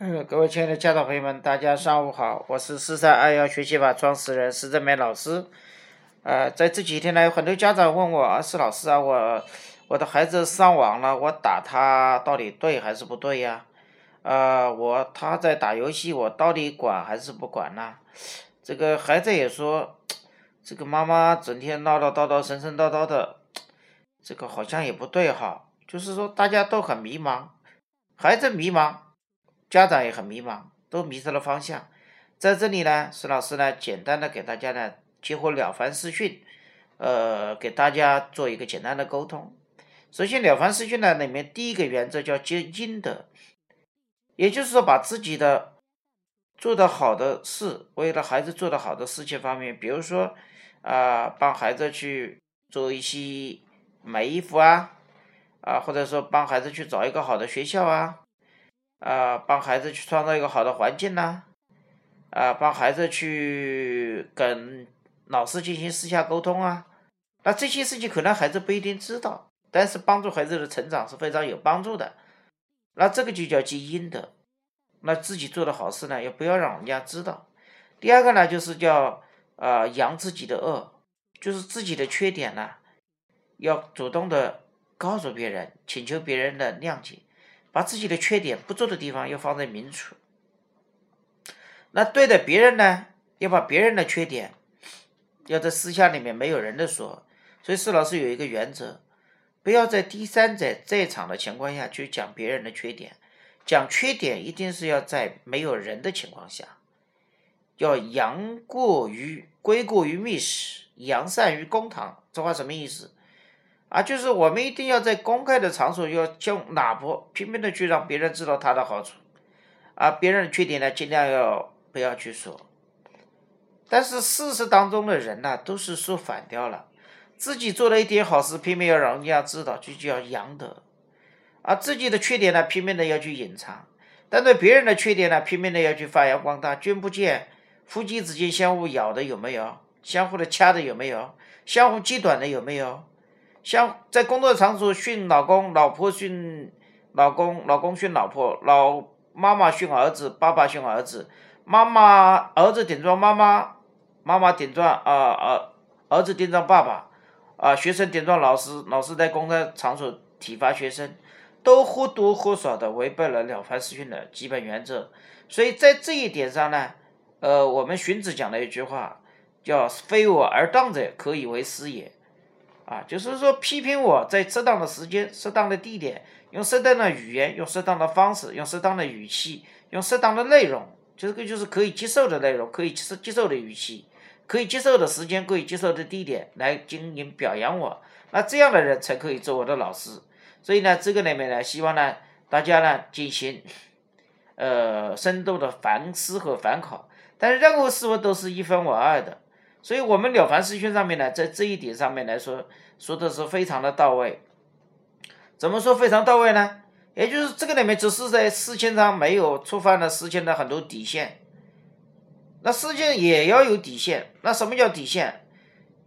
嗯，各位亲爱的家长朋友们，大家上午好，我是四三二幺学习法创始人施正梅老师。呃，在这几天呢，有很多家长问我，啊，施老师啊，我我的孩子上网了，我打他到底对还是不对呀？呃，我他在打游戏，我到底管还是不管呢？这个孩子也说，这个妈妈整天唠唠叨叨、神神叨叨的，这个好像也不对哈。就是说，大家都很迷茫，孩子迷茫。家长也很迷茫，都迷失了方向。在这里呢，孙老师呢，简单的给大家呢，结合了凡四训，呃，给大家做一个简单的沟通。首先，了凡四训呢里面第一个原则叫积阴德，也就是说，把自己的做的好的事，为了孩子做的好的事情方面，比如说啊，帮孩子去做一些买衣服啊，啊，或者说帮孩子去找一个好的学校啊。啊，帮孩子去创造一个好的环境呐，啊，帮孩子去跟老师进行私下沟通啊，那这些事情可能孩子不一定知道，但是帮助孩子的成长是非常有帮助的。那这个就叫积阴德。那自己做的好事呢，也不要让人家知道。第二个呢，就是叫啊扬自己的恶，就是自己的缺点呢，要主动的告诉别人，请求别人的谅解。把自己的缺点不做的地方要放在明处，那对待别人呢，要把别人的缺点要在私下里面没有人的说。所以施老师有一个原则，不要在第三者在场的情况下去讲别人的缺点，讲缺点一定是要在没有人的情况下，要扬过于归过于密室，扬善于公堂。这话什么意思？啊，就是我们一定要在公开的场所，要用哪怕拼命的去让别人知道他的好处，啊，别人的缺点呢，尽量要不要去说。但是事实当中的人呢，都是说反调了，自己做了一点好事，拼命要让人家知道，就叫扬德；而自己的缺点呢，拼命的要去隐藏；但对别人的缺点呢，拼命的要去发扬光大。君不见夫妻之间相互咬的有没有？相互的掐的有没有？相互揭短的有没有？像在工作场所训老公，老婆训老公，老公训老婆，老妈妈训儿子，爸爸训儿子，妈妈儿子顶撞妈妈，妈妈顶撞啊儿儿子顶撞爸爸，啊学生顶撞老师，老师在公开场所体罚学生，都或多或少的违背了了凡四训的基本原则。所以在这一点上呢，呃，我们荀子讲了一句话，叫非我而当者，可以为师也。啊，就是说批评我在适当的时间、适当的地点，用适当的语言、用适当的方式、用适当的语气、用适当的内容，这个就是可以接受的内容，可以接接受的语气，可以接受的时间，可以接受的地点来进行表扬我。那这样的人才可以做我的老师。所以呢，这个里面呢，希望呢大家呢进行呃深度的反思和反考。但是任何事物都是一分为二的。所以，我们了凡四训上面呢，在这一点上面来说，说的是非常的到位。怎么说非常到位呢？也就是这个里面只是在事情上没有触犯了事情的很多底线。那事情也要有底线。那什么叫底线？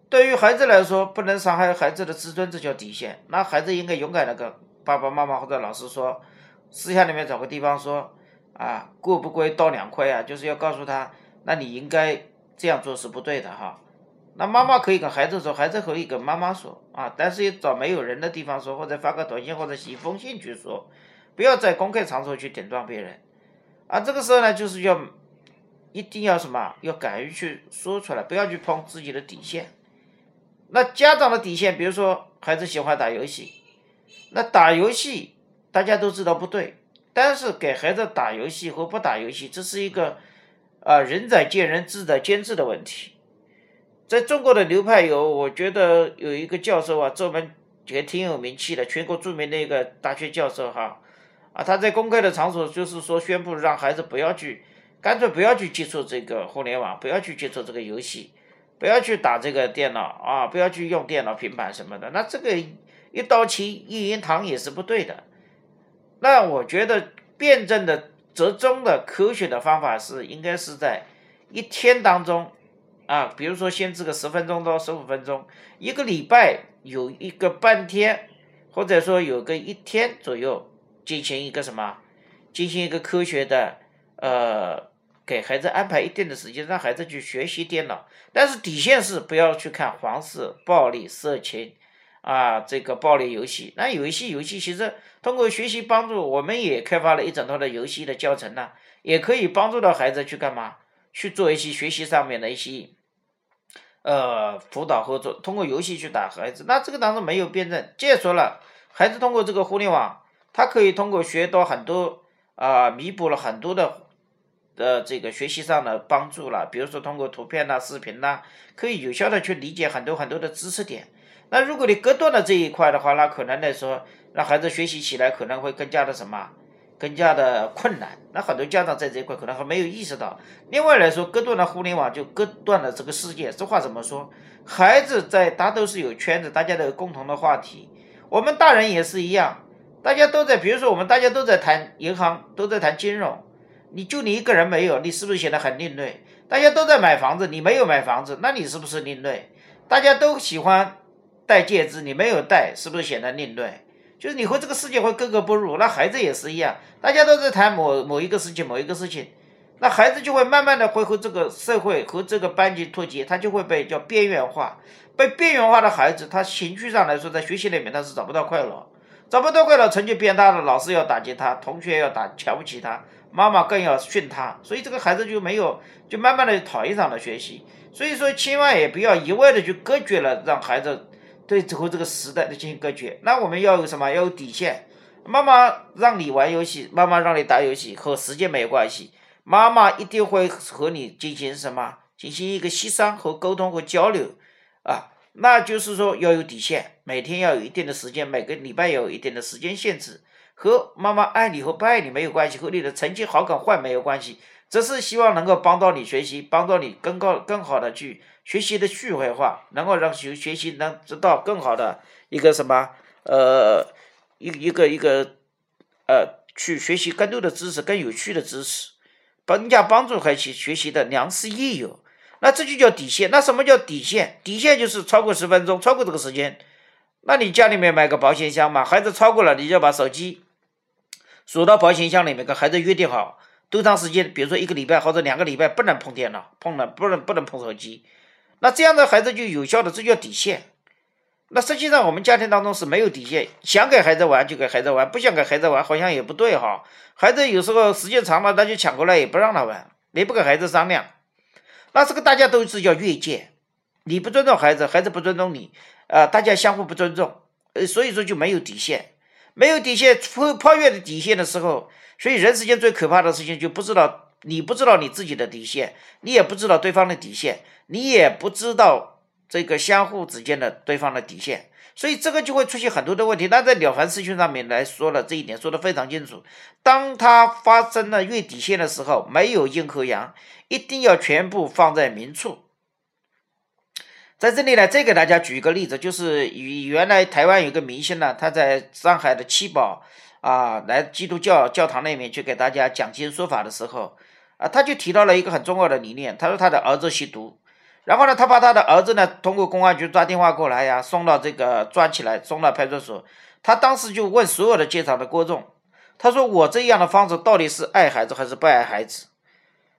对于孩子来说，不能伤害孩子的自尊，这叫底线。那孩子应该勇敢的跟爸爸妈妈或者老师说，私下里面找个地方说，啊，过不归刀两块啊，就是要告诉他，那你应该。这样做是不对的哈，那妈妈可以跟孩子说，孩子可以跟妈妈说啊，但是要找没有人的地方说，或者发个短信或者写一封信去说，不要在公开场所去顶撞别人，啊，这个时候呢，就是要一定要什么，要敢于去说出来，不要去碰自己的底线。那家长的底线，比如说孩子喜欢打游戏，那打游戏大家都知道不对，但是给孩子打游戏和不打游戏，这是一个。啊，仁者见仁，智者见智的问题，在中国的流派有，我觉得有一个教授啊，这门也挺有名气的，全国著名的一个大学教授哈，啊，他在公开的场所就是说宣布让孩子不要去，干脆不要去接触这个互联网，不要去接触这个游戏，不要去打这个电脑啊，不要去用电脑、平板什么的，那这个一刀切一言堂也是不对的，那我觉得辩证的。折中的科学的方法是，应该是在一天当中，啊，比如说限制个十分钟到十五分钟，一个礼拜有一个半天，或者说有个一天左右，进行一个什么，进行一个科学的呃，给孩子安排一定的时间，让孩子去学习电脑，但是底线是不要去看黄色、暴力、色情，啊，这个暴力游戏。那有一些游戏其实通过学习帮助，我们也开发了一整套的游戏的教程呢，也可以帮助到孩子去干嘛？去做一些学习上面的一些，呃，辅导合作，通过游戏去打孩子。那这个当中没有辩证，接着说了，孩子通过这个互联网，他可以通过学到很多啊，弥补了很多的，呃，这个学习上的帮助了。比如说通过图片呐、视频呐，可以有效的去理解很多很多的知识点。那如果你割断了这一块的话，那可能来说，让孩子学习起来可能会更加的什么？更加的困难，那很多家长在这一块可能还没有意识到。另外来说，割断了互联网就割断了这个世界。这话怎么说？孩子在他都是有圈子，大家都有共同的话题。我们大人也是一样，大家都在，比如说我们大家都在谈银行，都在谈金融，你就你一个人没有，你是不是显得很另类？大家都在买房子，你没有买房子，那你是不是另类？大家都喜欢戴戒指，你没有戴，是不是显得另类？就是你和这个世界会格格不入，那孩子也是一样，大家都在谈某某一个事情，某一个事情，那孩子就会慢慢的会和这个社会和这个班级脱节，他就会被叫边缘化，被边缘化的孩子，他情绪上来说，在学习里面他是找不到快乐，找不到快乐，成绩变大了，老师要打击他，同学要打瞧不起他，妈妈更要训他，所以这个孩子就没有，就慢慢的讨厌上了学习，所以说千万也不要一味的去隔绝了，让孩子。对和这个时代的进行隔绝，那我们要有什么？要有底线。妈妈让你玩游戏，妈妈让你打游戏，和时间没有关系。妈妈一定会和你进行什么？进行一个协商和沟通和交流啊。那就是说要有底线，每天要有一定的时间，每个礼拜有一定的时间限制。和妈妈爱你和不爱你没有关系，和你的成绩好跟坏没有关系。只是希望能够帮到你学习，帮到你更高、更好的去学习的趣味化，能够让学学习能知道更好的一个什么呃一一个一个呃去学习更多的知识，更有趣的知识，更加帮助孩子学习的良师益友。那这就叫底线。那什么叫底线？底线就是超过十分钟，超过这个时间，那你家里面买个保险箱嘛，孩子超过了，你就把手机锁到保险箱里面，跟孩子约定好。多长时间？比如说一个礼拜或者两个礼拜不能碰电脑，碰了不能不能碰手机，那这样的孩子就有效的，这叫底线。那实际上我们家庭当中是没有底线，想给孩子玩就给孩子玩，不想给孩子玩好像也不对哈。孩子有时候时间长了，他就抢过来也不让他玩，你不跟孩子商量，那这个大家都是叫越界，你不尊重孩子，孩子不尊重你，呃，大家相互不尊重，呃，所以说就没有底线，没有底线，破破越的底线的时候。所以人世间最可怕的事情，就不知道你不知道你自己的底线，你也不知道对方的底线，你也不知道这个相互之间的对方的底线，所以这个就会出现很多的问题。那在《了凡四训》上面来说了这一点，说的非常清楚。当他发生了越底线的时候，没有阴和阳，一定要全部放在明处。在这里呢，再给大家举一个例子，就是原来台湾有个明星呢，他在上海的七宝。啊，来基督教教堂那边去给大家讲经说法的时候，啊，他就提到了一个很重要的理念。他说他的儿子吸毒，然后呢，他把他的儿子呢通过公安局抓电话过来呀，送到这个抓起来，送到派出所。他当时就问所有的现场的观众，他说我这样的方式到底是爱孩子还是不爱孩子？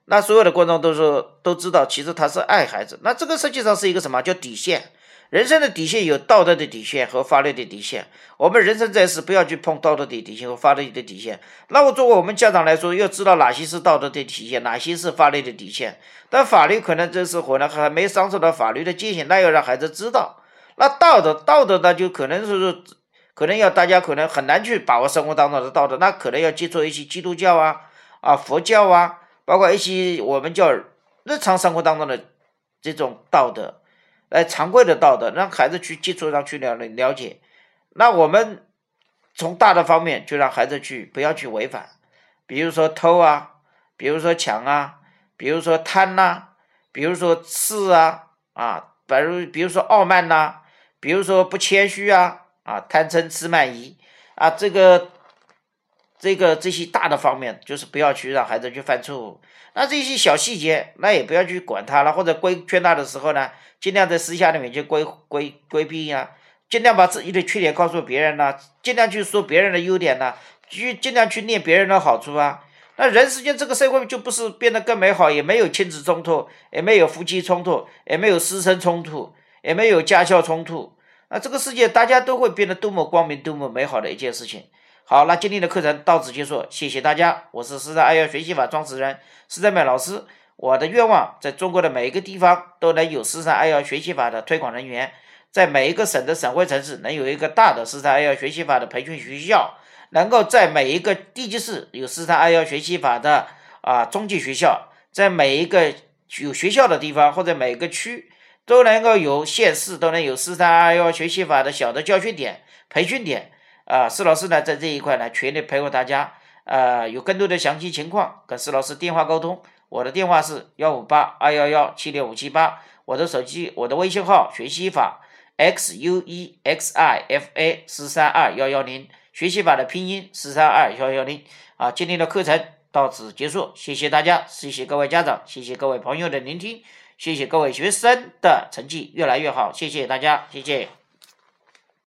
那所有的观众都说都知道，其实他是爱孩子。那这个实际上是一个什么叫底线？人生的底线有道德的底线和法律的底线。我们人生在世，不要去碰道德的底线和法律的底线。那我作为我们家长来说，要知道哪些是道德的底线，哪些是法律的底线。但法律可能这时候呢还没上升到法律的界限，那要让孩子知道。那道德，道德呢就可能是可能要大家可能很难去把握生活当中的道德，那可能要接触一些基督教啊、啊佛教啊，包括一些我们叫日常生活当中的这种道德。来常规的道德，让孩子去接触上去了了解。那我们从大的方面就让孩子去不要去违反，比如说偷啊，比如说抢啊，比如说贪呐，比如说刺啊啊，比如比如说傲慢呐，比如说不谦虚啊啊，贪嗔痴慢疑啊，这个这个这些大的方面就是不要去让孩子去犯错误。那这些小细节，那也不要去管他了，或者规劝他的时候呢，尽量在私下里面去规规规避呀，尽量把自己的缺点告诉别人呐，尽量去说别人的优点呐，去尽量去念别人的好处啊。那人世间这个社会就不是变得更美好，也没有亲子冲突，也没有夫妻冲突，也没有师生冲突，也没有家校冲突。那这个世界大家都会变得多么光明、多么美好的一件事情。好，那今天的课程到此结束，谢谢大家。我是实战爱要学习法创始人施在美老师。我的愿望，在中国的每一个地方都能有实战爱要学习法的推广人员，在每一个省的省会城市能有一个大的实战爱要学习法的培训学校，能够在每一个地级市有实战爱要学习法的啊中级学校，在每一个有学校的地方或者每个区都能够有县市都能有实战爱要学习法的小的教学点、培训点。啊，施老师呢，在这一块呢，全力配合大家。呃，有更多的详细情况，跟施老师电话沟通。我的电话是幺五八二幺幺七六五七八。我的手机，我的微信号学习法 x u e x i f a 四三二幺幺零。学习法的拼音四三二幺幺零。啊，今天的课程到此结束，谢谢大家，谢谢各位家长，谢谢各位朋友的聆听，谢谢各位学生的成绩越来越好，谢谢大家，谢谢。